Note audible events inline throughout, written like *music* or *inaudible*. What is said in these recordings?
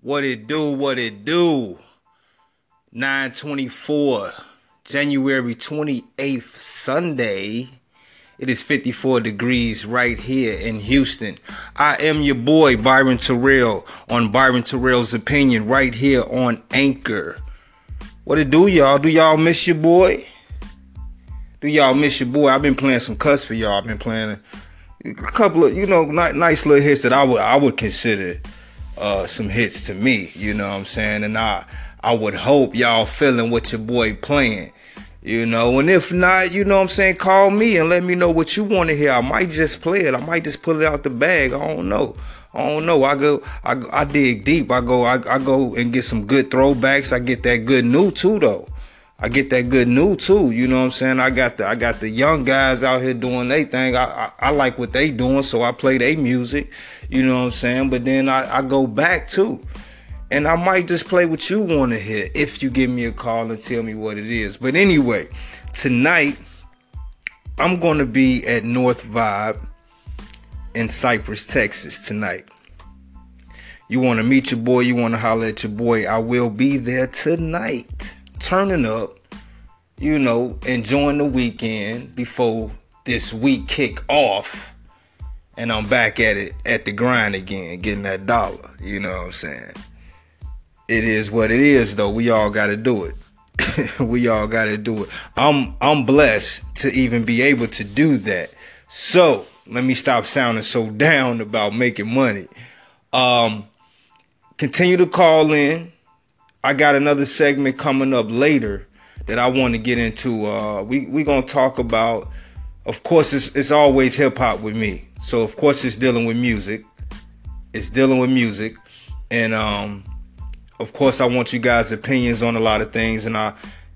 What it do, what it do. 924, January 28th, Sunday. It is 54 degrees right here in Houston. I am your boy, Byron Terrell, on Byron Terrell's Opinion, right here on Anchor. What it do, y'all? Do y'all miss your boy? Do y'all miss your boy? I've been playing some cuss for y'all. I've been playing a couple of, you know, nice little hits that I would I would consider uh, some hits to me. You know what I'm saying? And I I would hope y'all feeling what your boy playing. You know, and if not, you know what I'm saying, call me and let me know what you want to hear. I might just play it. I might just pull it out the bag. I don't know. I don't know. I go, I, I dig deep. I go, I, I go and get some good throwbacks. I get that good new too, though. I get that good new too. You know what I'm saying? I got the I got the young guys out here doing their thing. I, I, I like what they doing, so I play their music. You know what I'm saying? But then I, I go back too. And I might just play what you want to hear if you give me a call and tell me what it is. But anyway, tonight I'm gonna be at North Vibe in Cypress, Texas tonight. You wanna meet your boy, you wanna holler at your boy, I will be there tonight turning up, you know, enjoying the weekend before this week kick off. And I'm back at it at the grind again, getting that dollar. You know what I'm saying? It is what it is though. We all gotta do it. *laughs* we all gotta do it. I'm I'm blessed to even be able to do that. So let me stop sounding so *laughs* down about making money. Um continue to call in I got another segment coming up later that I want to get into. Uh, we we gonna talk about. Of course, it's it's always hip hop with me. So of course, it's dealing with music. It's dealing with music, and um, of course, I want you guys' opinions on a lot of things, and I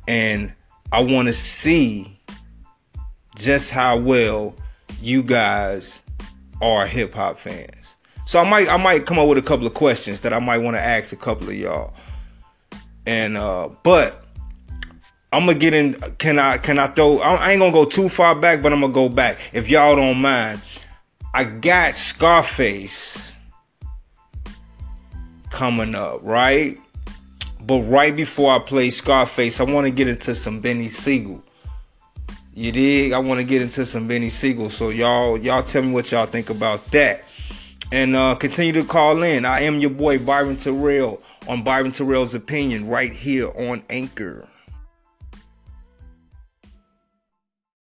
and I want to see just how well you guys are hip hop fans. So I might I might come up with a couple of questions that I might want to ask a couple of y'all. And uh, but I'm gonna get in. Can I can I throw? I ain't gonna go too far back, but I'm gonna go back if y'all don't mind. I got Scarface coming up, right? But right before I play Scarface, I want to get into some Beanie Sigel. You dig? I want to get into some Beanie Sigel. So y'all, y'all tell me what y'all think about that. And uh, continue to call in. I am your boy Byron Terrell on Byron Terrell's opinion right here on Anchor.